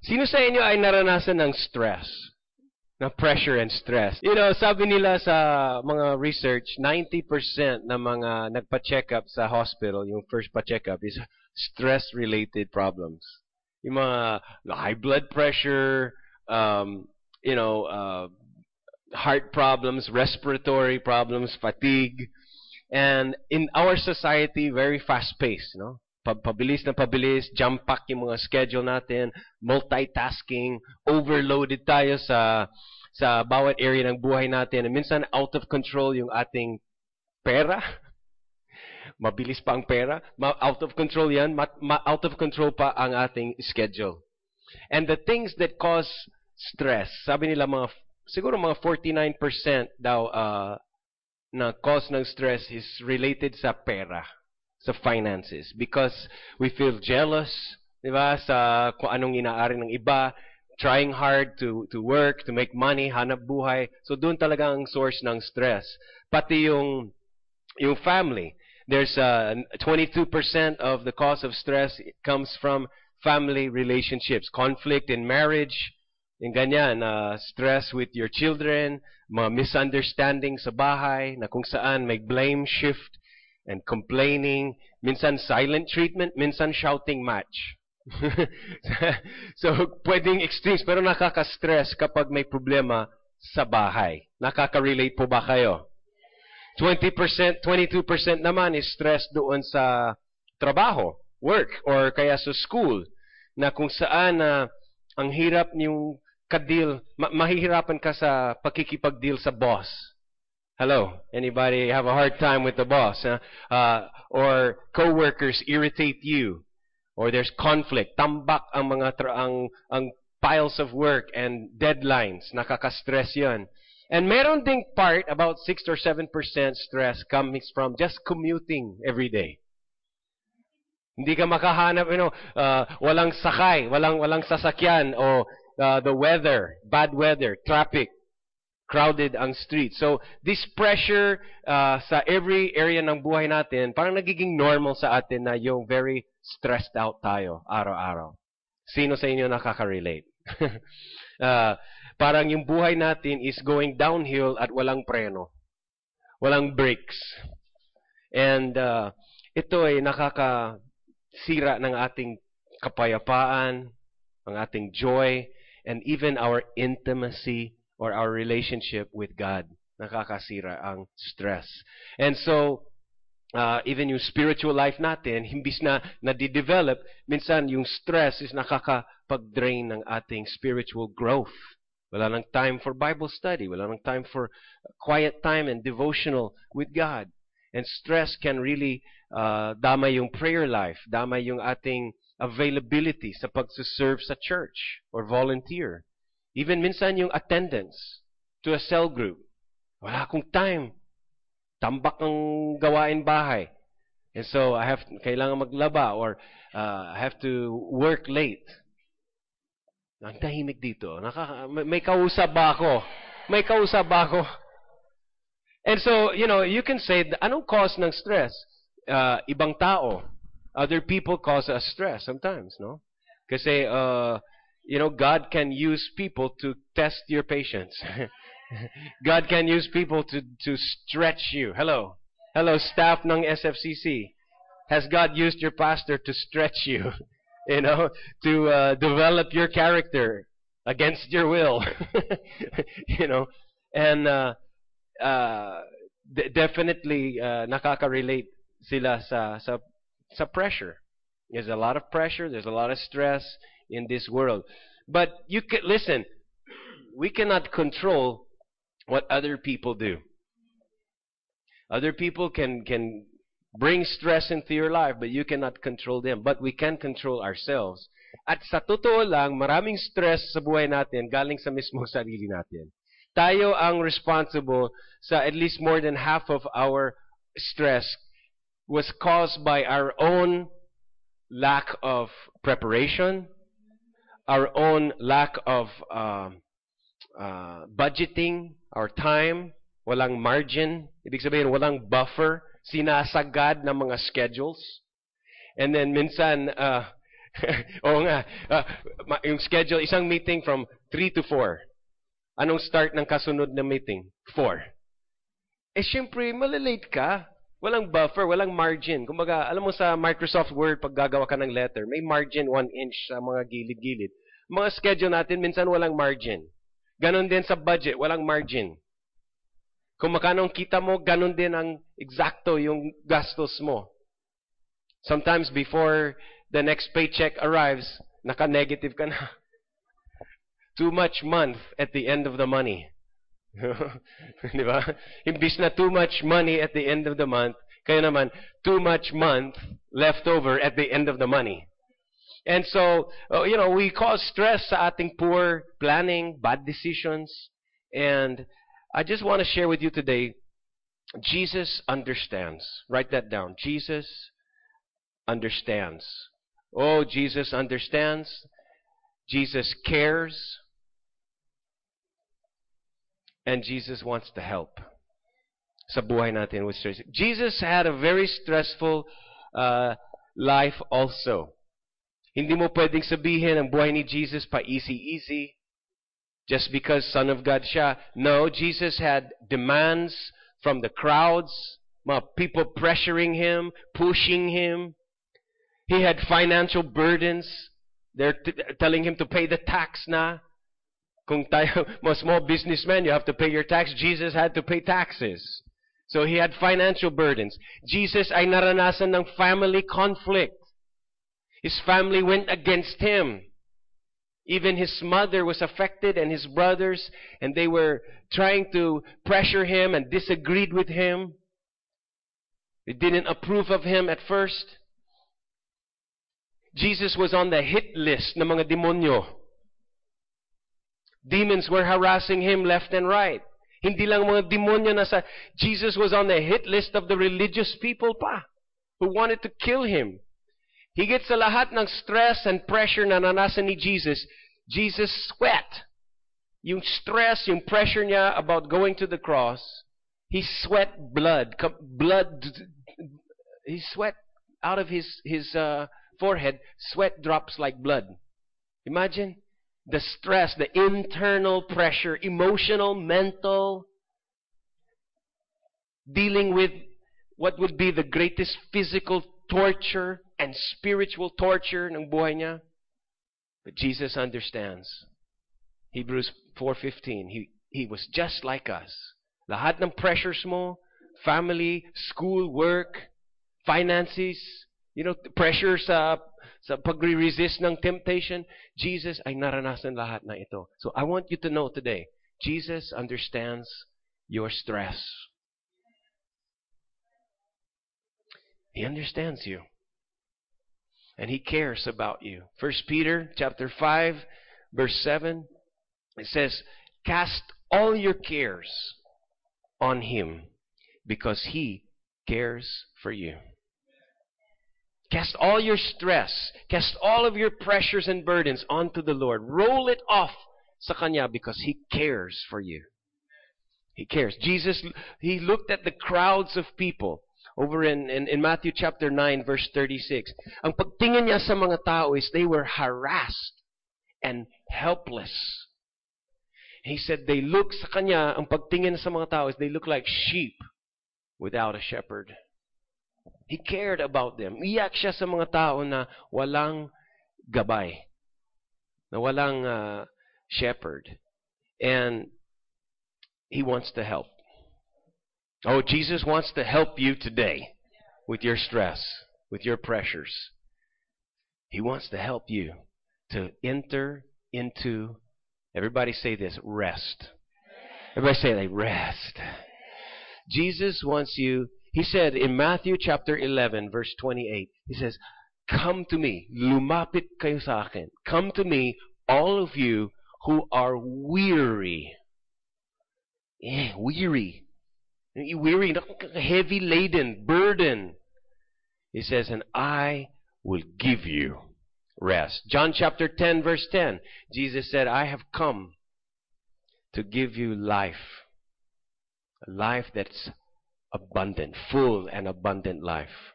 Sino sa inyo ay naranasan ng stress? Na pressure and stress. You know, sabi nila sa mga research, 90% ng mga nagpa-check up sa hospital, yung first pa-check up is stress-related problems. Yung mga high blood pressure, um, you know, uh, heart problems, respiratory problems, fatigue. And in our society, very fast-paced, no? Pabilis na pabilis, jump pack yung mga schedule natin, multitasking, overloaded tayo sa sa bawat area ng buhay natin. And minsan out of control yung ating pera. Mabilis pa ang pera. Out of control yan. out of control pa ang ating schedule. And the things that cause stress, sabi nila mga, siguro mga 49% daw uh, na cause ng stress is related sa pera sa finances because we feel jealous, 'di ba, sa kung anong inaari ng iba, trying hard to to work, to make money, hanap buhay. So doon talaga ang source ng stress. Pati yung yung family. There's uh, 22% of the cause of stress comes from family relationships, conflict in marriage, yung ganyan, uh, stress with your children, mga misunderstanding sa bahay, na kung saan may blame shift and complaining, minsan silent treatment, minsan shouting match. so, pwedeng extremes, pero nakaka-stress kapag may problema sa bahay. Nakaka-relate po ba kayo? 20%, 22% naman is stress doon sa trabaho, work, or kaya sa school, na kung saan na uh, ang hirap niyong kadil, ma- mahihirapan ka sa pakikipag-deal sa boss Hello. Anybody have a hard time with the boss? Huh? Uh, or coworkers irritate you? Or there's conflict. Tambak ang mga tra- ang, ang piles of work and deadlines. Nakaka-stress yun. And meron ding part, about 6 or 7% stress comes from just commuting every day. Hindi ka makahanap, you know, uh, walang sakay, walang, walang sasakyan, o uh, the weather, bad weather, traffic, crowded ang street. So, this pressure uh, sa every area ng buhay natin, parang nagiging normal sa atin na yung very stressed out tayo araw-araw. Sino sa inyo nakaka-relate? uh, parang yung buhay natin is going downhill at walang preno. Walang brakes. And uh, ito ay nakakasira ng ating kapayapaan, ang ating joy, and even our intimacy or our relationship with God. Nakakasira ang stress. And so, uh, even yung spiritual life natin, himbis na nadidevelop, minsan yung stress is nakakapag-drain ng ating spiritual growth. Wala nang time for Bible study. Wala nang time for quiet time and devotional with God. And stress can really uh, dama yung prayer life, dama yung ating availability sa pagsuserve sa church or volunteer. Even minsan yung attendance to a cell group. Wala akong time. Tambak ang gawain bahay. And so, I have, kailangan maglaba or uh, I have to work late. Ang tahimik dito. Nakaka, may kausap ba ako? May kausap ba ako? And so, you know, you can say, anong cause ng stress? Uh, ibang tao. Other people cause us stress sometimes, no? Kasi, uh, you know, God can use people to test your patience. God can use people to, to stretch you. Hello. Hello, staff ng SFCC. Has God used your pastor to stretch you? you know, to uh, develop your character against your will? you know, and uh, uh, definitely uh, nakaka-relate sila sa, sa, sa pressure. There's a lot of pressure, there's a lot of stress, in this world. But you can listen, we cannot control what other people do. Other people can can bring stress into your life, but you cannot control them. But we can control ourselves. At sa totoo lang, maraming stress sa buhay natin galing sa mismong sarili natin. Tayo ang responsible sa at least more than half of our stress was caused by our own lack of preparation, our own lack of uh, uh, budgeting, our time, walang margin, ibig sabihin walang buffer, sinasagad ng mga schedules. And then minsan, uh, Oo nga. Ma- yung schedule, isang meeting from 3 to 4. Anong start ng kasunod na meeting? 4. Eh, syempre, malilate ka. Walang buffer, walang margin. Kumbaga, alam mo sa Microsoft Word, pag gagawa ka ng letter, may margin 1 inch sa mga gilid-gilid. Mga schedule natin, minsan walang margin. Ganon din sa budget, walang margin. Kung makano kita mo, ganon din ang eksakto yung gastos mo. Sometimes before the next paycheck arrives, naka-negative ka na. Too much month at the end of the money. Di ba? Imbis na too much money at the end of the month, kaya naman, too much month left over at the end of the money. And so, uh, you know, we cause stress sa ating poor planning, bad decisions. And I just want to share with you today, Jesus understands. Write that down. Jesus understands. Oh, Jesus understands. Jesus cares. And Jesus wants to help sa buhay natin with stress. Jesus had a very stressful uh, life also. Hindi mo pwedeng sabihin ang buhay ni Jesus pa easy-easy just because Son of God siya. No, Jesus had demands from the crowds, mga people pressuring him, pushing him. He had financial burdens. They're t- telling him to pay the tax na. Kung tayo, small businessman, you have to pay your tax. Jesus had to pay taxes. So he had financial burdens. Jesus ay naranasan ng family conflict. His family went against him. Even his mother was affected and his brothers, and they were trying to pressure him and disagreed with him. They didn't approve of him at first. Jesus was on the hit list ng mga demonyo. Demons were harassing him left and right. Hindi lang mga demonyo nasa, Jesus was on the hit list of the religious people pa, who wanted to kill him. Higit sa lahat ng stress and pressure na nanasan ni Jesus, Jesus sweat. Yung stress, yung pressure niya about going to the cross, he sweat blood. Blood, he sweat out of his, his uh, forehead, sweat drops like blood. Imagine the stress, the internal pressure, emotional, mental, dealing with what would be the greatest physical torture and spiritual torture ng buhay niya. But Jesus understands. Hebrews 4.15, he, he was just like us. Lahat ng pressures mo, family, school, work, finances, you know, pressure sa sa pagre-resist ng temptation, Jesus ay naranasan lahat na ito. So I want you to know today, Jesus understands your stress. He understands you. And he cares about you. First Peter chapter 5 verse 7 it says, "Cast all your cares on him because he cares for you." Cast all your stress, cast all of your pressures and burdens onto the Lord. Roll it off sa Kanya because He cares for you. He cares. Jesus, He looked at the crowds of people over in, in, in Matthew chapter 9 verse 36. Ang pagtingin niya sa mga tao is they were harassed and helpless. He said they look sa Kanya, ang pagtingin sa mga tao is they look like sheep without a shepherd. He cared about them. Iyak siya sa mga tao na walang gabay, na walang uh, shepherd. And He wants to help. Oh, Jesus wants to help you today with your stress, with your pressures. He wants to help you to enter into, everybody say this, rest. Everybody say they rest. Jesus wants you he said in Matthew chapter 11 verse 28, he says, Come to me, lumapit kayo sa akin. Come to me, all of you who are weary. Eh, weary. Weary, heavy laden, burden. He says, and I will give you rest. John chapter 10 verse 10, Jesus said, I have come to give you life. A life that's abundant, full and abundant life.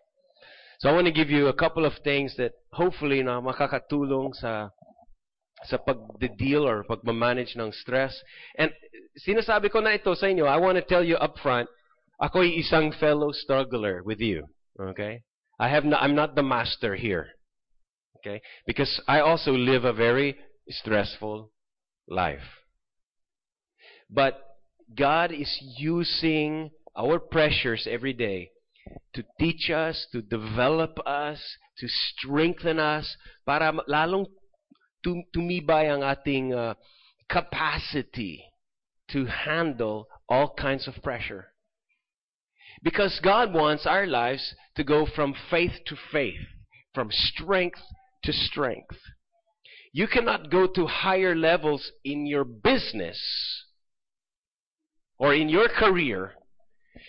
So I want to give you a couple of things that hopefully na makakatulong sa sa pag-deal or pag-manage ng stress. And sinasabi ko na ito sa inyo, I want to tell you up front, ako'y isang fellow struggler with you. Okay? I have no, I'm not the master here. Okay? Because I also live a very stressful life. But God is using our pressures every day to teach us, to develop us, to strengthen us, para lalong tumibay ang ating uh, capacity to handle all kinds of pressure. Because God wants our lives to go from faith to faith, from strength to strength. You cannot go to higher levels in your business or in your career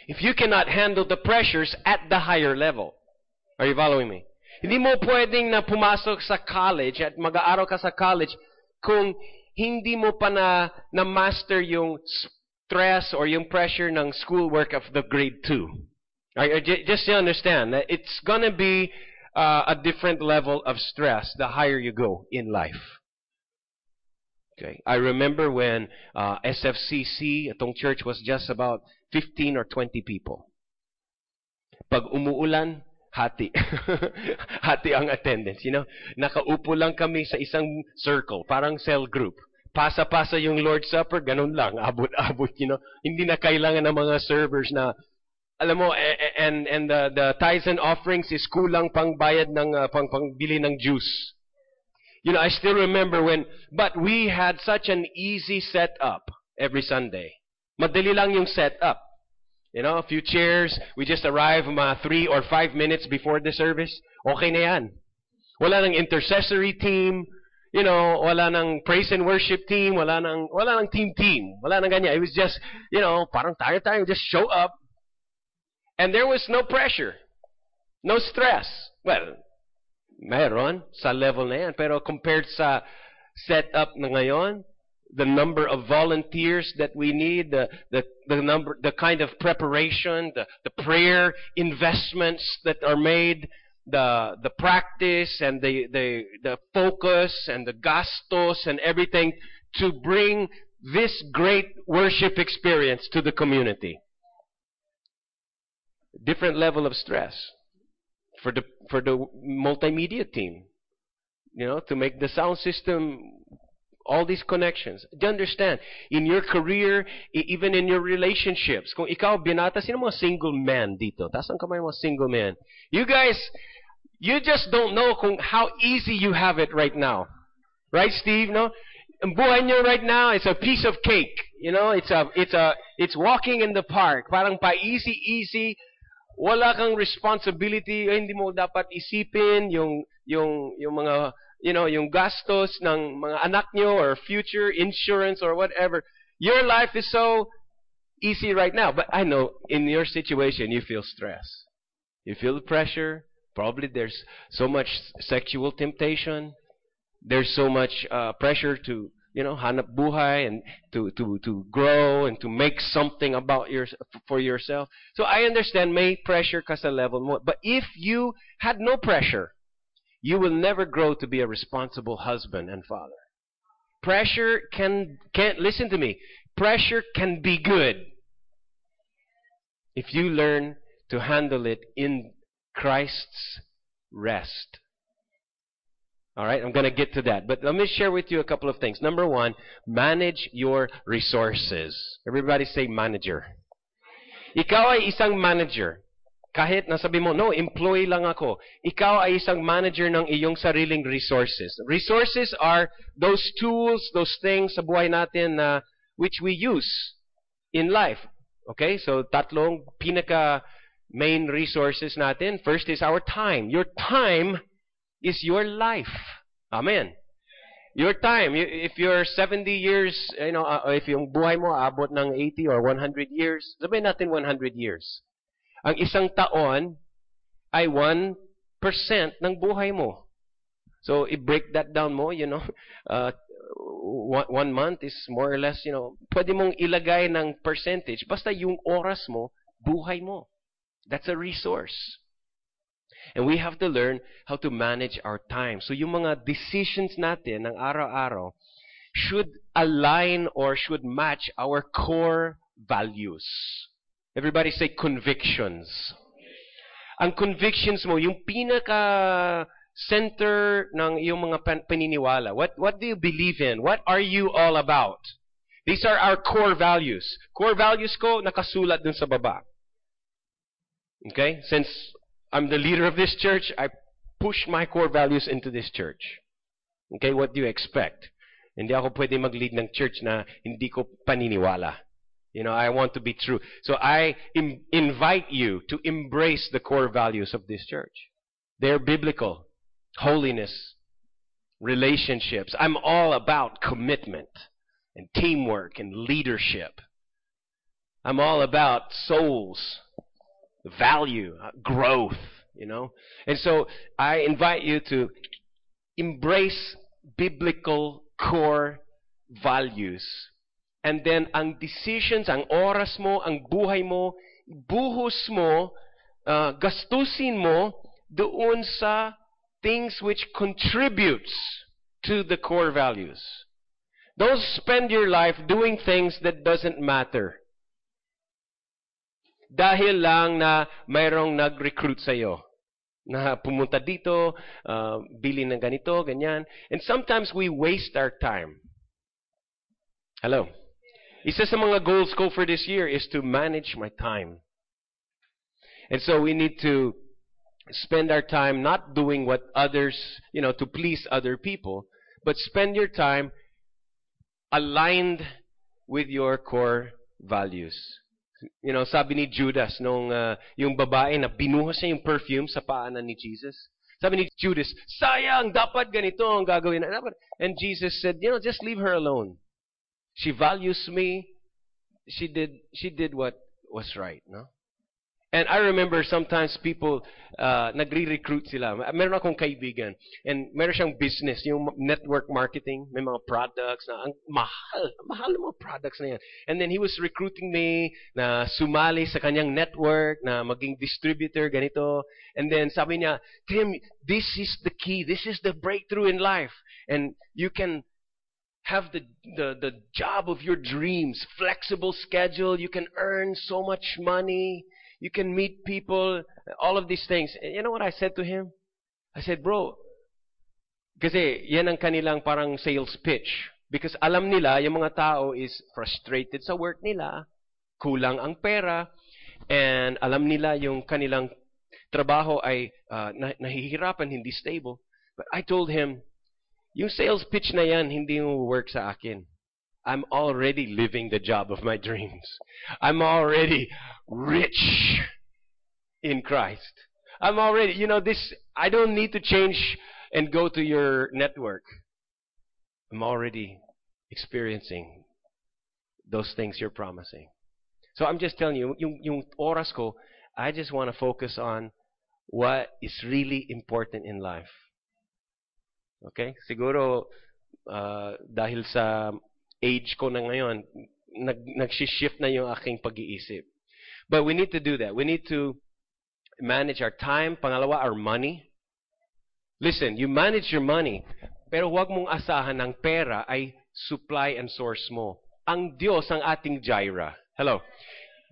if you cannot handle the pressures at the higher level. Are you following me? Hindi mo pwedeng na pumasok sa college at mag-aaral ka sa college kung hindi mo pa na, na master yung stress or yung pressure ng schoolwork of the grade 2. Right? Just to understand, it's gonna be uh, a different level of stress the higher you go in life. Okay. I remember when uh, SFCC, itong church was just about 15 or 20 people. Pag umuulan, hati. hati ang attendance. You know, nakaupo lang kami sa isang circle, parang cell group. Pasa-pasa yung Lord's Supper, ganun lang, abot-abot, you know. Hindi na kailangan ng mga servers na, alam mo, and, and the, the tithes and offerings is kulang pang bayad ng, uh, pang, pang bili ng juice. You know, I still remember when, but we had such an easy setup every Sunday. Madali lang yung setup. You know, a few chairs, we just arrive mga three or five minutes before the service. Okay na yan. Wala nang intercessory team, you know, wala nang praise and worship team, wala nang, wala nang team team. Wala nang ganyan. It was just, you know, parang tayo tayo, just show up. And there was no pressure. No stress. Well, Meron sa level na yan. Pero compared sa setup na ngayon, the number of volunteers that we need, the, the, the number, the kind of preparation, the, the prayer investments that are made, the, the practice and the, the, the focus and the gastos and everything to bring this great worship experience to the community. Different level of stress for the for the multimedia team. You know, to make the sound system all these connections. Do you understand? In your career, even in your relationships. Kung ikaw binata, sino mga single man dito? Taas ang kamay mga single man. You guys, you just don't know kung how easy you have it right now. Right, Steve? No? Ang buhay nyo right now, it's a piece of cake. You know, it's a, it's a, it's walking in the park. Parang pa easy, easy. Wala kang responsibility, eh, hindi mo dapat isipin yung yung yung mga you know, yung gastos ng mga anak nyo or future insurance or whatever. Your life is so easy right now, but I know in your situation you feel stress. You feel pressure. Probably there's so much sexual temptation. There's so much uh, pressure to you know, hanap buhay and to, to, to grow and to make something about your, for yourself. So I understand may pressure ka sa level mo. But if you had no pressure, you will never grow to be a responsible husband and father. Pressure can, can listen to me, pressure can be good if you learn to handle it in Christ's rest. All right, I'm going to get to that. But let me share with you a couple of things. Number one, manage your resources. Everybody say manager. Ikaw ay isang manager. Kahit nasabi mo, no, employee lang ako. Ikaw ay isang manager ng iyong sariling resources. Resources are those tools, those things sa buhay natin na which we use in life. Okay? So, tatlong pinaka main resources natin. First is our time. Your time is your life. Amen. Your time, if you're 70 years, you know, uh, if yung buhay mo abot ng 80 or 100 years, sabihin natin 100 years. Ang isang taon ay 1% ng buhay mo. So, i-break that down mo, you know, uh, one, month is more or less, you know, pwede mong ilagay ng percentage. Basta yung oras mo, buhay mo. That's a resource. And we have to learn how to manage our time. So yung mga decisions natin ng araw-araw should align or should match our core values. Everybody say convictions. Ang convictions mo, yung pinaka center ng iyong mga pan- paniniwala. What what do you believe in? What are you all about? These are our core values. Core values ko nakasulat dun sa baba. Okay? Since I'm the leader of this church, I push my core values into this church. Okay? What do you expect? Hindi ako pwede mag-lead ng church na hindi ko paniniwala. You know, I want to be true. So I Im- invite you to embrace the core values of this church. They're biblical. Holiness, relationships. I'm all about commitment and teamwork and leadership. I'm all about souls, value, uh, growth, you know. And so I invite you to embrace biblical core values. And then ang decisions, ang oras mo, ang buhay mo, buhos mo, uh, gastusin mo doon sa things which contributes to the core values. Don't spend your life doing things that doesn't matter. Dahil lang na mayroong nag-recruit sa'yo. Na pumunta dito, uh, bili ng ganito, ganyan. And sometimes we waste our time. Hello? Isa sa mga goals ko for this year is to manage my time. And so we need to spend our time not doing what others, you know, to please other people, but spend your time aligned with your core values. You know, sabi ni Judas nung uh, yung babae na binuhos niya yung perfume sa paanan ni Jesus. Sabi ni Judas, sayang, dapat ganito ang gagawin. And Jesus said, you know, just leave her alone. She values me. She did, she did what was right, no? And I remember sometimes people, uh, nagre-recruit sila. Meron akong kaibigan. And meron siyang business, yung network marketing. May mga products na ang mahal. Mahal ng mga products na yan. And then he was recruiting me na sumali sa kanyang network, na maging distributor, ganito. And then sabi niya, Tim, this is the key. This is the breakthrough in life. And you can have the, the, the job of your dreams, flexible schedule. You can earn so much money. You can meet people, all of these things. And you know what I said to him? I said, bro, kasi yan ang kanilang parang sales pitch. Because alam nila, yung mga tao is frustrated sa work nila, kulang ang pera, and alam nila yung kanilang trabaho ay uh, nahihirapan, hindi stable. But I told him, yung sales pitch na yan, hindi mo work sa akin. I'm already living the job of my dreams. I'm already rich in Christ. I'm already, you know, this, I don't need to change and go to your network. I'm already experiencing those things you're promising. So I'm just telling you, yung, yung oras ko, I just want to focus on what is really important in life. Okay? Siguro, uh, dahil sa age ko na ngayon, nag, nag-shift na yung aking pag-iisip. But we need to do that. We need to manage our time. Pangalawa, our money. Listen, you manage your money, pero huwag mong asahan ng pera ay supply and source mo. Ang Diyos ang ating Jireh. Hello.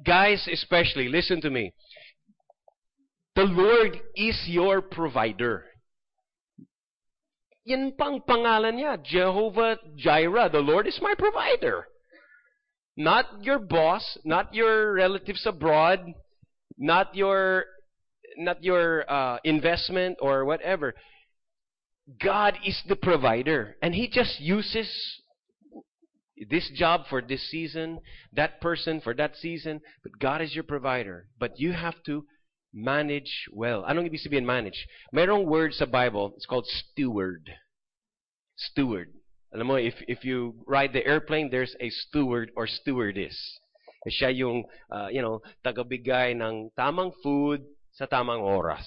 Guys, especially, listen to me. The Lord is your provider. Yan pang pangalan niya, Jehovah Jireh. The Lord is my provider. Not your boss, not your relatives abroad, not your not your uh, investment or whatever. God is the provider, and He just uses this job for this season, that person for that season. But God is your provider. But you have to manage well. Anong ibig sabihin manage? Merong word sa Bible, it's called steward. Steward. Alam mo, if, if you ride the airplane, there's a steward or stewardess. Siya yung, uh, you know, tagabigay ng tamang food sa tamang oras.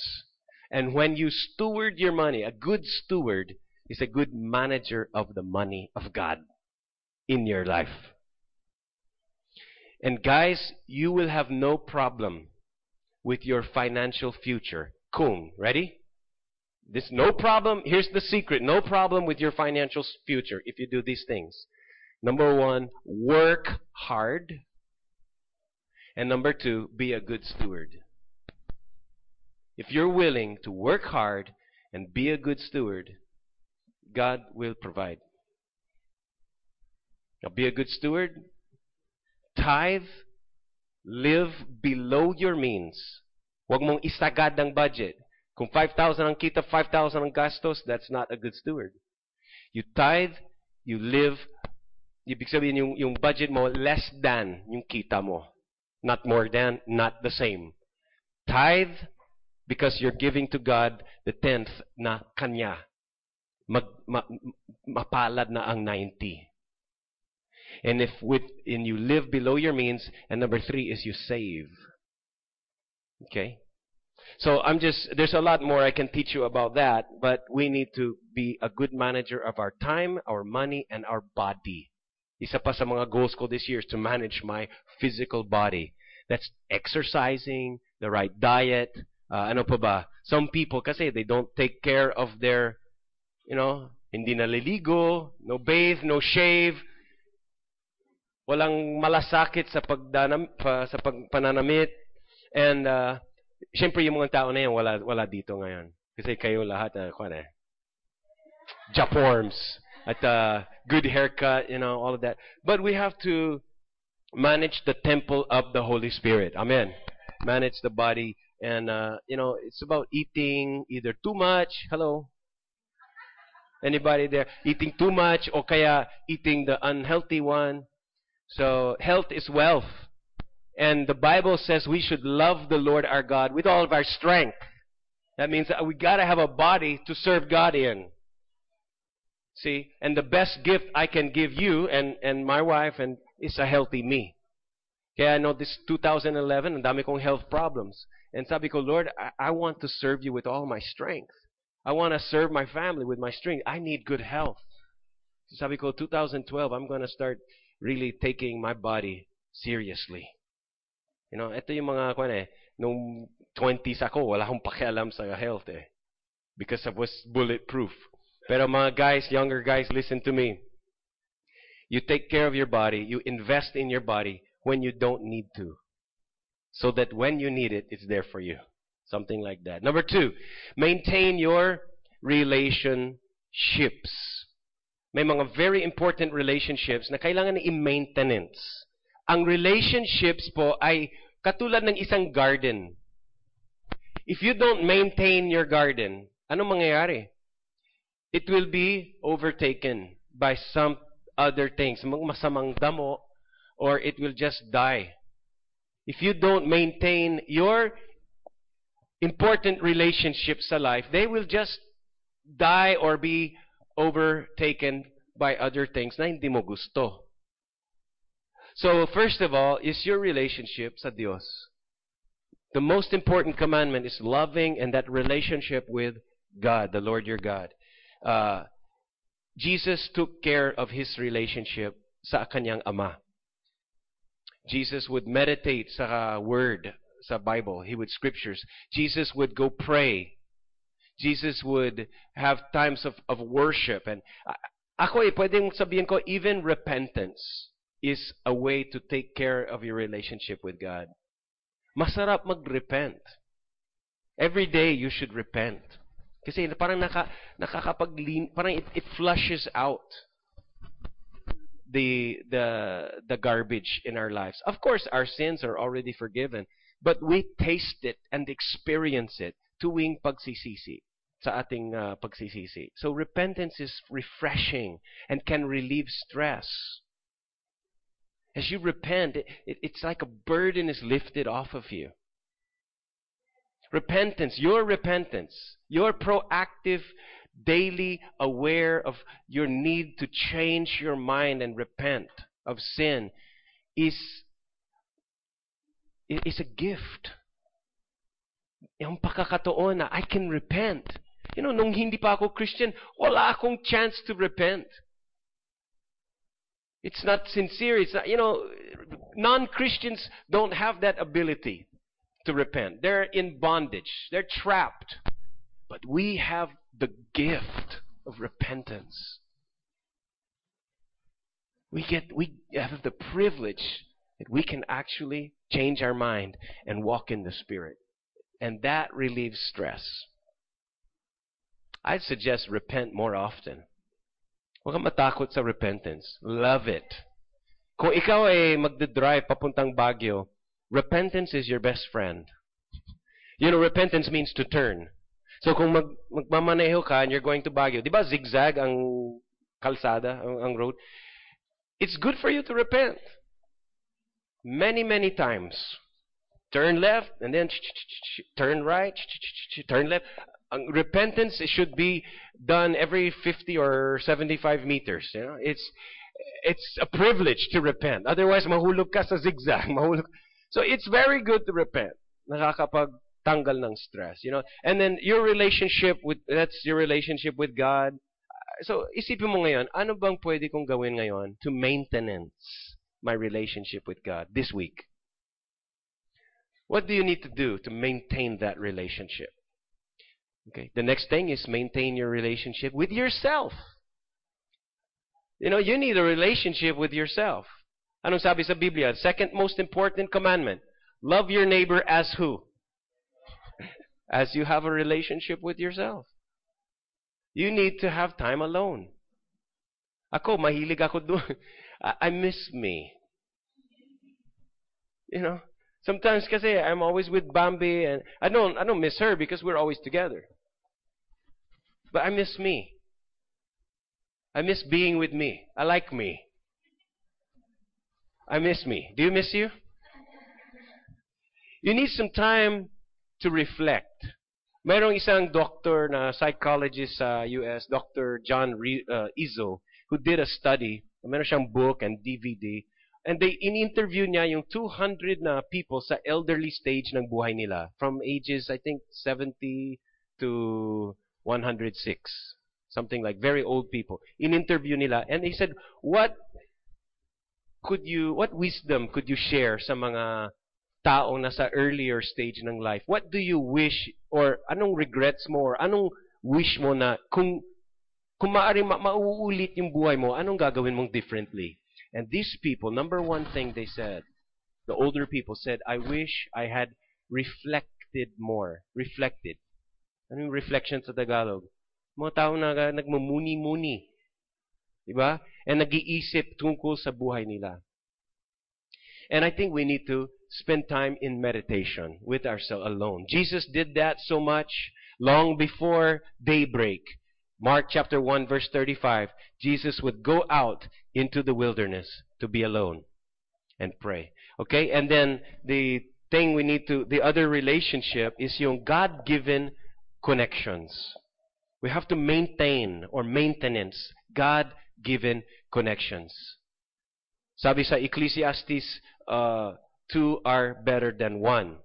And when you steward your money, a good steward is a good manager of the money of God in your life. And guys, you will have no problem with your financial future Kung. Ready? This no problem. Here's the secret. No problem with your financial future if you do these things. Number one, work hard. And number two, be a good steward. If you're willing to work hard and be a good steward, God will provide. Now, be a good steward, tithe, live below your means. Huwag mong isagad ang budget. Kung 5,000 ang kita, 5,000 ang gastos, that's not a good steward. You tithe, you live, ibig sabihin yung, yung budget mo less than yung kita mo. Not more than, not the same. Tithe, because you're giving to God the tenth na kanya. Mag, ma, mapalad na ang 90. And if with and you live below your means, and number three is you save. Okay? So I'm just there's a lot more I can teach you about that, but we need to be a good manager of our time, our money, and our body. Isa pa sa mga goals ko this year is to manage my physical body. That's exercising, the right diet, uh, ano pa ba? Some people kasi they don't take care of their, you know, hindi naliligo, no bathe, no shave, walang malasakit sa pagdanam pa, sa pagpananamit and uh, syempre yung mga tao na yan wala wala dito ngayon kasi kayo lahat uh, ano eh Japorms at uh, good haircut, you know, all of that. But we have to manage the temple of the Holy Spirit. Amen. Manage the body. And, uh, you know, it's about eating either too much. Hello? Anybody there? Eating too much or kaya eating the unhealthy one. So, health is wealth. And the Bible says we should love the Lord our God with all of our strength. That means that we gotta have a body to serve God in. See? And the best gift I can give you and, and my wife and is a healthy me. Kaya I know this 2011, and dami kong health problems. And sabi ko, Lord, I, I want to serve you with all my strength. I want to serve my family with my strength. I need good health. So sabi ko, 2012, I'm going to start really taking my body seriously. You know, ito yung mga, kwan eh, nung 20s ako, wala akong pakialam sa health eh. Because I was bulletproof. Pero mga guys, younger guys, listen to me. You take care of your body, you invest in your body when you don't need to. So that when you need it, it's there for you. Something like that. Number two, maintain your relationships. May mga very important relationships na kailangan i-maintenance. Ang relationships po ay katulad ng isang garden. If you don't maintain your garden, ano mangyayari? it will be overtaken by some other things, masamang damo, or it will just die. If you don't maintain your important relationships sa life, they will just die or be overtaken by other things na hindi mo gusto. So, first of all, is your relationship sa Dios. The most important commandment is loving and that relationship with God, the Lord your God. uh, Jesus took care of his relationship sa kanyang ama. Jesus would meditate sa word, sa Bible. He would scriptures. Jesus would go pray. Jesus would have times of, of worship. And ako pwedeng sabihin ko, even repentance is a way to take care of your relationship with God. Masarap mag-repent. Every day you should repent. Kasi parang naka, nakakapaglin, parang it, it flushes out the, the, the garbage in our lives. Of course, our sins are already forgiven, but we taste it and experience it tuwing pagsisisi sa ating uh, pagsisisi. So repentance is refreshing and can relieve stress. As you repent, it, it, it's like a burden is lifted off of you. Repentance, your repentance, your proactive, daily aware of your need to change your mind and repent of sin is, is a gift. Yung pakakataon na I can repent. You know, nung hindi pa ako Christian, wala akong chance to repent. It's not sincere. It's not, you know, non-Christians don't have that ability to repent. They're in bondage. They're trapped. But we have the gift of repentance. We get we have the privilege that we can actually change our mind and walk in the spirit. And that relieves stress. I'd suggest repent more often. Huwag kang matakot sa repentance. Love it. Kung ikaw ay magdadrive papuntang Baguio, repentance is your best friend. You know, repentance means to turn. So kung mag, magmamaneho ka and you're going to Baguio, di ba zigzag ang kalsada, ang, ang road? It's good for you to repent. Many, many times. Turn left and then turn right, turn left. Repentance should be done every 50 or 75 meters. You know, it's it's a privilege to repent. Otherwise, mahulog ka sa zigzag. Mahulog. So it's very good to repent. Nakakapagtanggal ng stress. You know, and then your relationship with that's your relationship with God. So isipin mo ngayon, ano bang pwede kong gawin ngayon to maintenance my relationship with God this week? What do you need to do to maintain that relationship? Okay. The next thing is maintain your relationship with yourself. You know, you need a relationship with yourself. Anong sabi sa Biblia? Second most important commandment. Love your neighbor as who? As you have a relationship with yourself. You need to have time alone. Ako, mahilig ako doon. I miss me. You know, sometimes kasi I'm always with Bambi and I don't I don't miss her because we're always together. But I miss me. I miss being with me. I like me. I miss me. Do you miss you? You need some time to reflect. Merong isang doctor na psychologist sa US, Dr. John uh, Izzo, who did a study. Meron siyang book and DVD. And they in-interview niya yung 200 na people sa elderly stage ng buhay nila. From ages, I think, 70 to 106. Something like very old people. In-interview nila. And he said, what could you, what wisdom could you share sa mga taong nasa earlier stage ng life? What do you wish or anong regrets mo or anong wish mo na kung kung maaari ma- mauulit yung buhay mo, anong gagawin mong differently? And these people, number one thing they said, the older people said, I wish I had reflected more. Reflected. Ano yung reflection sa Tagalog? Mga tao na nagmumuni-muni. Diba? And nag-iisip tungkol sa buhay nila. And I think we need to spend time in meditation with ourselves alone. Jesus did that so much long before daybreak. Mark chapter 1 verse 35. Jesus would go out into the wilderness to be alone and pray. Okay? And then the thing we need to, the other relationship is yung God-given connections. We have to maintain or maintenance God-given connections. Sabi sa Ecclesiastes, uh, two are better than one.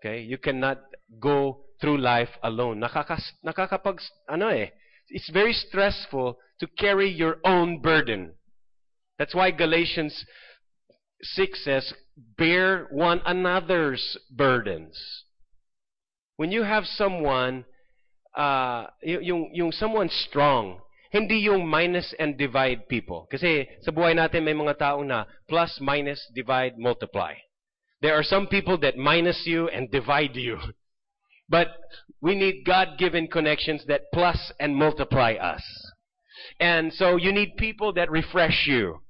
Okay? You cannot go through life alone. Nakakas, nakakapag, ano eh, it's very stressful to carry your own burden. That's why Galatians 6 says, bear one another's burdens. When you have someone uh, yung, yung someone strong, hindi yung minus and divide people. Kasi sa buhay natin may mga taong na plus, minus, divide, multiply. There are some people that minus you and divide you. But we need God-given connections that plus and multiply us. And so you need people that refresh you.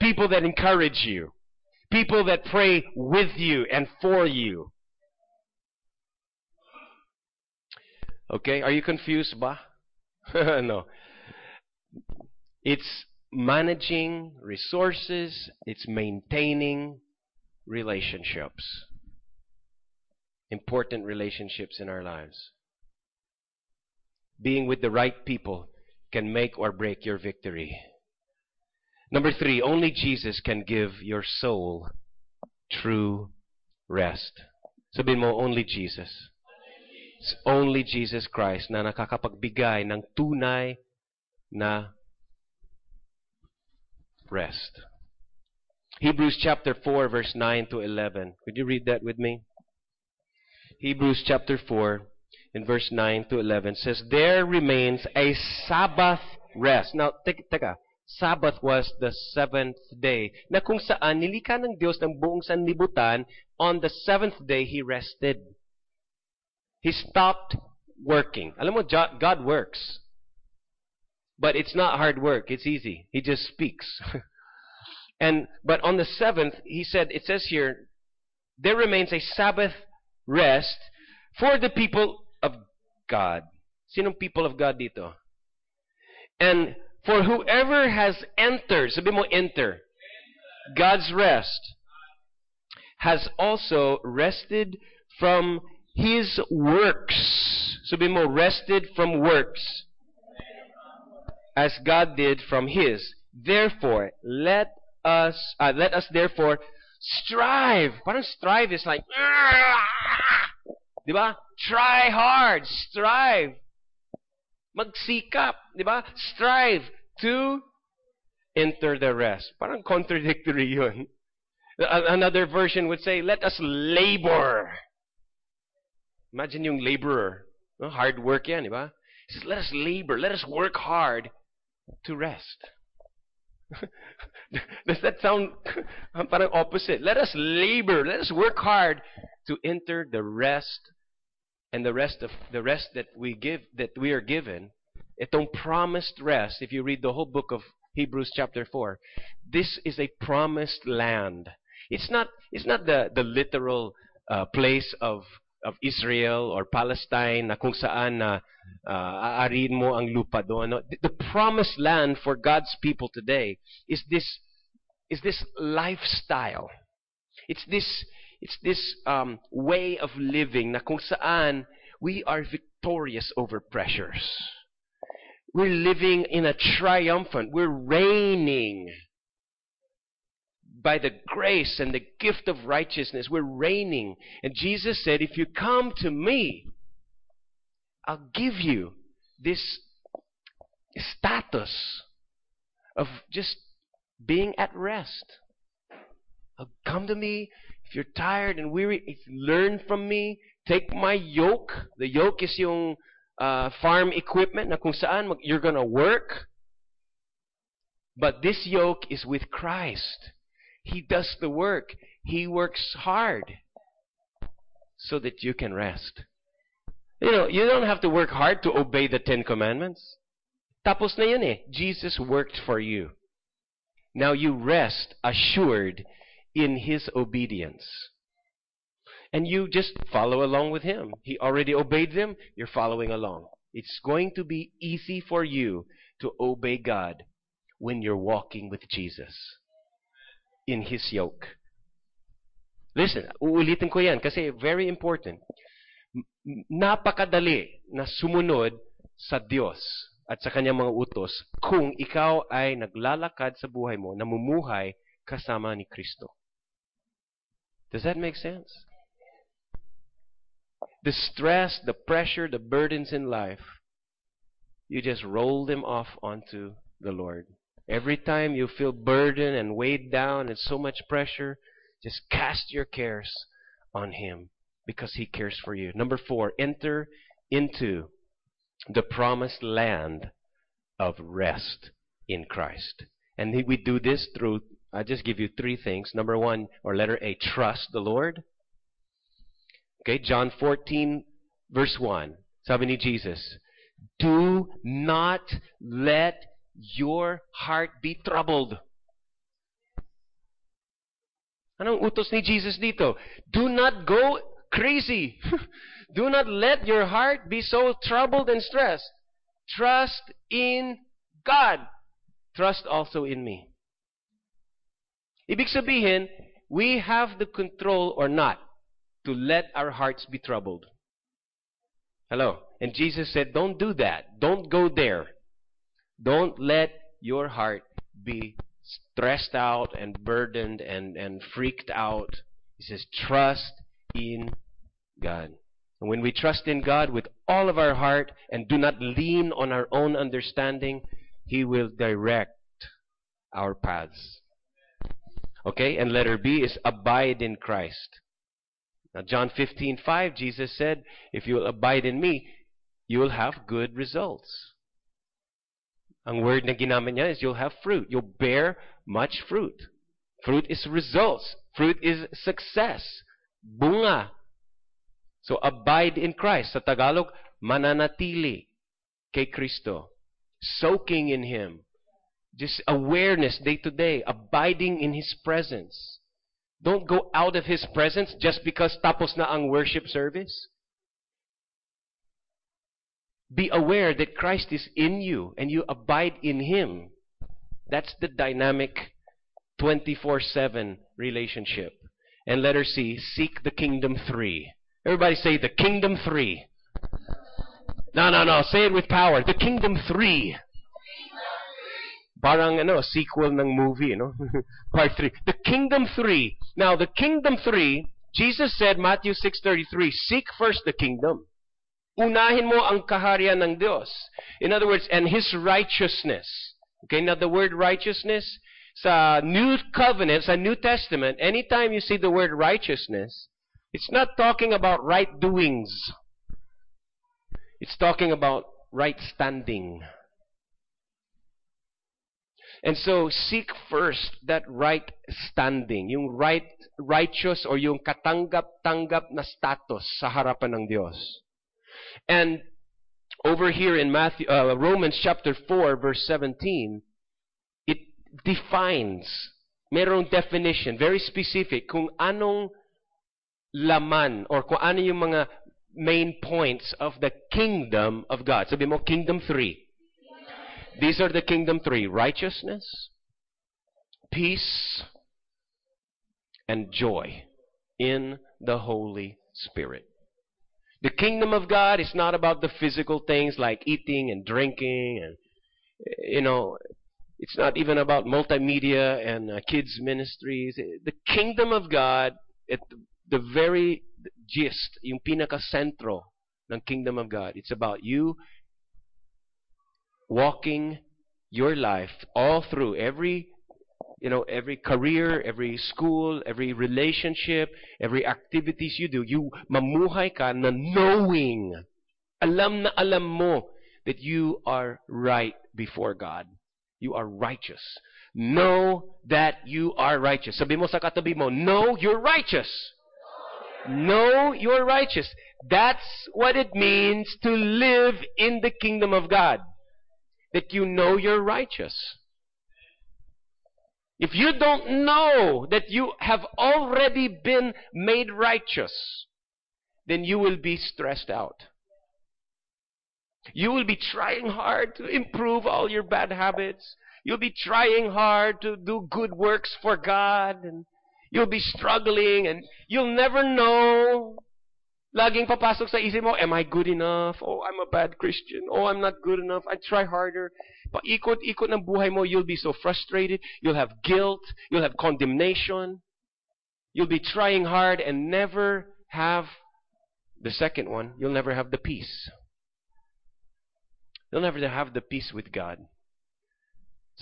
People that encourage you. People that pray with you and for you. Okay, are you confused ba? no. It's managing resources, it's maintaining relationships. Important relationships in our lives. Being with the right people can make or break your victory. Number three, only Jesus can give your soul true rest. Sabihin mo, only Jesus. It's only Jesus Christ na nakakapagbigay ng tunay na rest. Hebrews chapter 4 verse 9 to 11. Could you read that with me? Hebrews chapter 4, in verse 9 to 11, says, There remains a Sabbath rest. Now, teka. Sabbath was the seventh day. Na kung saan nilika ng Diyos ng buong sanlibutan, on the seventh day, He rested. He stopped working. Alam mo, God works. But it's not hard work. It's easy. He just speaks. and But on the seventh, He said, it says here, there remains a Sabbath rest for the people of God. Sinong people of God dito? And for whoever has entered, sabi mo enter, God's rest, has also rested from His works. Sabi mo, rested from works, as God did from His. Therefore, let us, uh, let us therefore strive. Parang strive is like, di ba? Try hard, strive. Magsikap, di ba? Strive to enter the rest. Parang contradictory yun. Another version would say, let us labor. Imagine yung laborer. No? Hard work yan, di? He says, let us labor, let us work hard to rest. Does that sound parang opposite? Let us labor, let us work hard to enter the rest and the rest of the rest that we give that we are given. Itong promised rest, if you read the whole book of Hebrews chapter 4, this is a promised land. It's not it's not the the literal uh, place of of Israel or Palestine na kung saan na uh, aarin mo ang lupa doon. No? The, the promised land for God's people today is this is this lifestyle. It's this it's this um, way of living na kung saan we are victorious over pressures. We're living in a triumphant. We're reigning by the grace and the gift of righteousness. We're reigning. And Jesus said, if you come to me, I'll give you this status of just being at rest. I'll come to me. If you're tired and weary, learn from me, take my yoke. The yoke is yung uh, farm equipment na kung saan you're gonna work. But this yoke is with Christ. He does the work. He works hard so that you can rest. You know, you don't have to work hard to obey the Ten Commandments. Tapos na yun eh. Jesus worked for you. Now you rest assured in His obedience. And you just follow along with Him. He already obeyed them, you're following along. It's going to be easy for you to obey God when you're walking with Jesus in His yoke. Listen, uulitin ko yan kasi very important. Napakadali na sumunod sa Diyos at sa kanyang mga utos kung ikaw ay naglalakad sa buhay mo, namumuhay kasama ni Kristo. Does that make sense? The stress, the pressure, the burdens in life, you just roll them off onto the Lord. Every time you feel burdened and weighed down and so much pressure, just cast your cares on Him because He cares for you. Number four, enter into the promised land of rest in Christ. And we do this through, I just give you three things. Number one, or letter A, trust the Lord. Okay, John 14, verse 1. Sabi ni Jesus, Do not let your heart be troubled. Anong utos ni Jesus dito? Do not go crazy. Do not let your heart be so troubled and stressed. Trust in God. Trust also in me. Ibig sabihin, we have the control or not to let our hearts be troubled. Hello. And Jesus said, don't do that. Don't go there. Don't let your heart be stressed out and burdened and, and freaked out. He says, trust in God. And when we trust in God with all of our heart and do not lean on our own understanding, He will direct our paths. Okay? And letter B is abide in Christ. Now, John 15:5, Jesus said, If you will abide in me, you will have good results. Ang word na ginamit niya is you'll have fruit. You'll bear much fruit. Fruit is results. Fruit is success. Bunga. So, abide in Christ. Sa Tagalog, mananatili kay Kristo. Soaking in Him. Just awareness day to day. Abiding in His presence. Don't go out of His presence just because tapos na ang worship service. Be aware that Christ is in you and you abide in Him. That's the dynamic 24 7 relationship. And letter C, seek the kingdom three. Everybody say the kingdom three. No, no, no. Say it with power. The kingdom three. Parang ano, sequel ng movie, no? Part 3. The kingdom 3. Now, the kingdom 3, Jesus said, Matthew 6.33, Seek first the kingdom. Unahin mo ang kaharian ng Diyos. In other words, and His righteousness. Okay, now the word righteousness, sa New Covenant, sa New Testament, anytime you see the word righteousness, it's not talking about right doings. It's talking about right standing. And so, seek first that right standing, yung right, righteous or yung katanggap-tanggap na status sa harapan ng Diyos. And over here in Matthew, uh, Romans chapter 4, verse 17, it defines, merong definition, very specific, kung anong laman or kung ano yung mga main points of the kingdom of God. Sabi mo, kingdom 3. These are the kingdom three righteousness, peace, and joy in the Holy Spirit. The kingdom of God is not about the physical things like eating and drinking and, you know, it's not even about multimedia and uh, kids' ministries. The kingdom of God, at the very gist, yung pinaka-centro ng kingdom of God, it's about you walking your life all through every you know every career every school every relationship every activities you do you mamuhay ka na knowing alam na alam mo that you are right before God. You are righteous. Know that you are righteous. Sabi mo sa katabi mo know you're righteous. Know you're righteous. That's what it means to live in the kingdom of God. That you know you're righteous. If you don't know that you have already been made righteous, then you will be stressed out. You will be trying hard to improve all your bad habits. You'll be trying hard to do good works for God. And you'll be struggling and you'll never know Laging papasok sa isip mo, am I good enough? Oh, I'm a bad Christian. Oh, I'm not good enough. I try harder. Paikot-ikot ng buhay mo, you'll be so frustrated. You'll have guilt. You'll have condemnation. You'll be trying hard and never have the second one. You'll never have the peace. You'll never have the peace with God.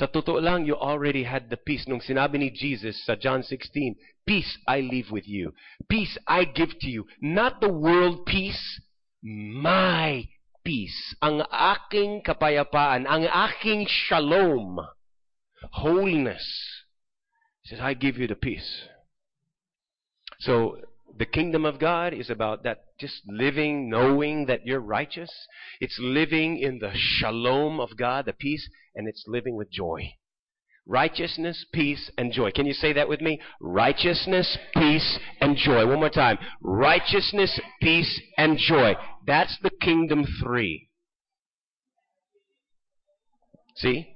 Sa totoo lang, you already had the peace. Nung sinabi ni Jesus sa John 16, Peace I leave with you. Peace I give to you. Not the world peace, my peace. Ang aking kapayapaan, ang aking shalom, wholeness. He says, I give you the peace. So, the kingdom of God is about that just living, knowing that you're righteous. It's living in the shalom of God, the peace, and it's living with joy. Righteousness, peace, and joy. Can you say that with me? Righteousness, peace, and joy. One more time. Righteousness, peace, and joy. That's the kingdom three. See?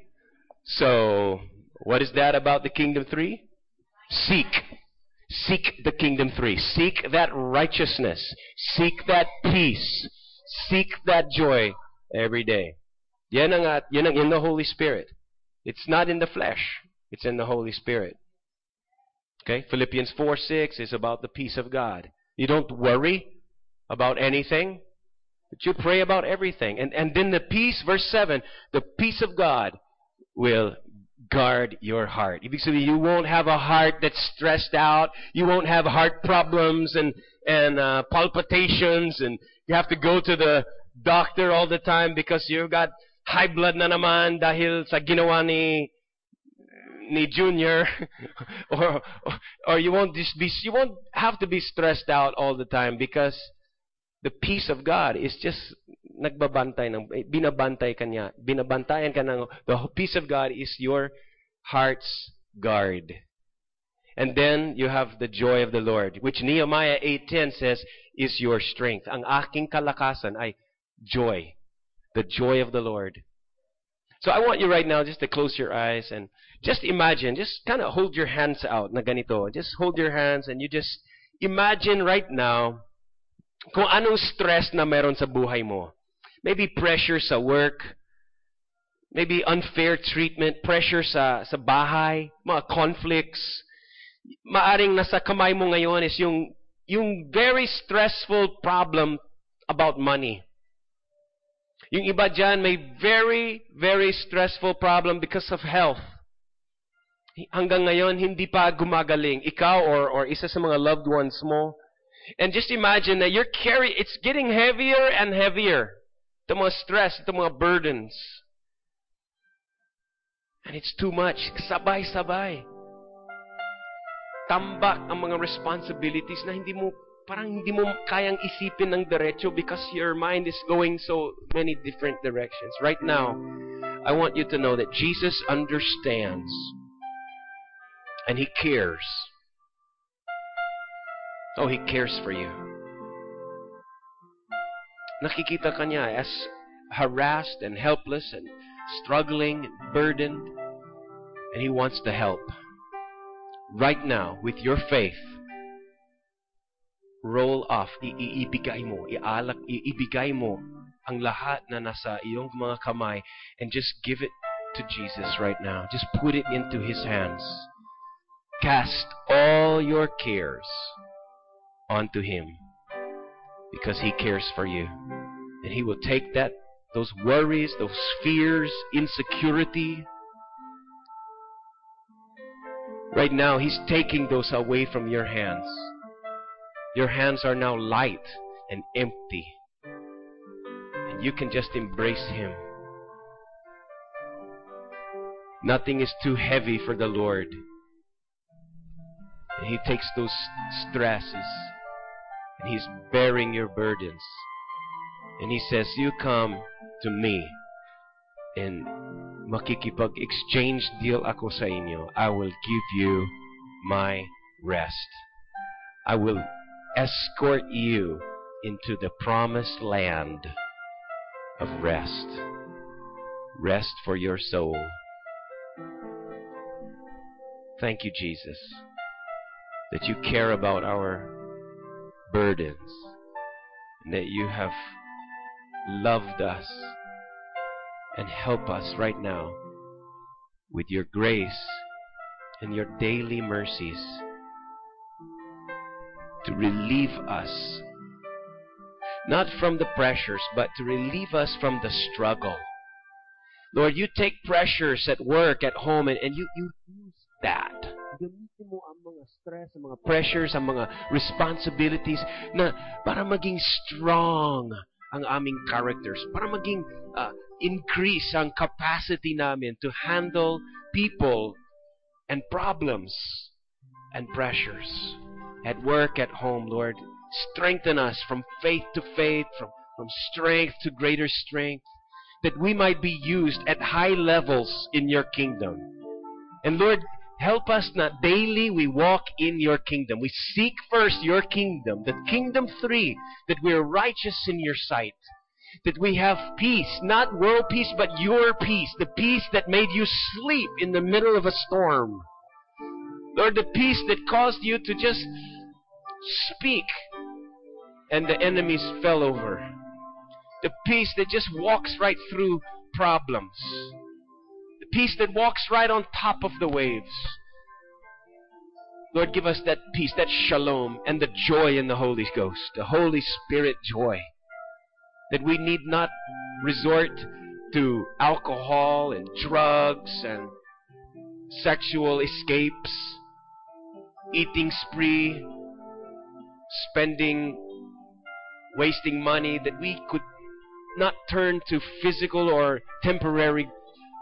So, what is that about the kingdom three? Seek. Seek the kingdom three. Seek that righteousness. Seek that peace. Seek that joy every day. In the Holy Spirit. It's not in the flesh. It's in the Holy Spirit. Okay? Philippians 4 6 is about the peace of God. You don't worry about anything, but you pray about everything. And, and then the peace, verse 7, the peace of God will guard your heart. You won't have a heart that's stressed out. You won't have heart problems and and uh, palpitations, and you have to go to the doctor all the time because you've got high blood na naman dahil sa ginawa ni ni Junior, or, or or you won't just be you won't have to be stressed out all the time because the peace of God is just nagbabantay ng binabantay kanya binabantayan ka ng the peace of God is your heart's guard. And then you have the joy of the Lord which Nehemiah 8:10 says is your strength. Ang aking kalakasan ay joy the joy of the Lord so I want you right now just to close your eyes and just imagine just kind of hold your hands out na ganito just hold your hands and you just imagine right now kung anong stress na meron sa buhay mo maybe pressure sa work, maybe unfair treatment, pressure sa, sa bahay, mga conflicts. Maaring nasa kamay mo ngayon is yung, yung very stressful problem about money. Yung iba dyan may very, very stressful problem because of health. Hanggang ngayon, hindi pa gumagaling. Ikaw or, or isa sa mga loved ones mo. And just imagine that you're carrying, it's getting heavier and heavier. Ito mga stress, ito mga burdens. And it's too much. Sabay-sabay. Tambak ang mga responsibilities na hindi mo, parang hindi mo kayang isipin ng diretso because your mind is going so many different directions. Right now, I want you to know that Jesus understands and He cares. Oh, He cares for you. nakikita ka niya as harassed and helpless and struggling and burdened. And He wants to help. Right now, with your faith, roll off, iibigay mo, ialak, iibigay mo ang lahat na nasa iyong mga kamay and just give it to Jesus right now. Just put it into His hands. Cast all your cares onto Him because He cares for you. And He will take that, those worries, those fears, insecurity. Right now, He's taking those away from your hands. Your hands are now light and empty. And you can just embrace Him. Nothing is too heavy for the Lord. And He takes those stresses and He's bearing your burdens. And He says, You come to me and makikipag-exchange deal ako sa inyo. I will give you my rest. I will escort you into the promised land of rest. Rest for your soul. Thank you, Jesus, that you care about our burdens and that you have loved us and help us right now with your grace and your daily mercies to relieve us not from the pressures but to relieve us from the struggle. Lord you take pressures at work at home and, and you, you use that. Gamitin mo ang mga stress, ang mga pressures, ang mga responsibilities na para maging strong ang aming characters, para maging uh, increase ang capacity namin to handle people and problems and pressures at work, at home, Lord. Strengthen us from faith to faith, from, from strength to greater strength, that we might be used at high levels in your kingdom. And Lord, help us not daily we walk in your kingdom. We seek first your kingdom, the kingdom three, that we are righteous in your sight. That we have peace, not world peace, but your peace, the peace that made you sleep in the middle of a storm. Lord, the peace that caused you to just speak and the enemies fell over. The peace that just walks right through problems. The peace that walks right on top of the waves. Lord, give us that peace, that shalom, and the joy in the Holy Ghost, the Holy Spirit joy. That we need not resort to alcohol and drugs and sexual escapes, eating spree, spending, wasting money, that we could not turn to physical or temporary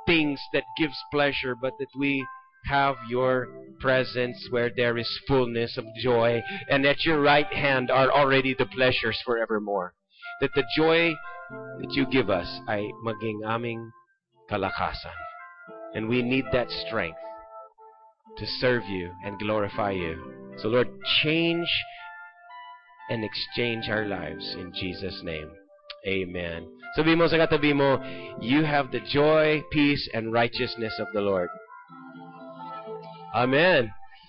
things that gives pleasure, but that we have your presence where there is fullness of joy, and at your right hand are already the pleasures forevermore. That the joy that you give us ay maging aming kalakasan. And we need that strength to serve you and glorify you. So Lord, change and exchange our lives in Jesus' name. Amen. Sabi mo sa katabi mo, you have the joy, peace, and righteousness of the Lord. Amen.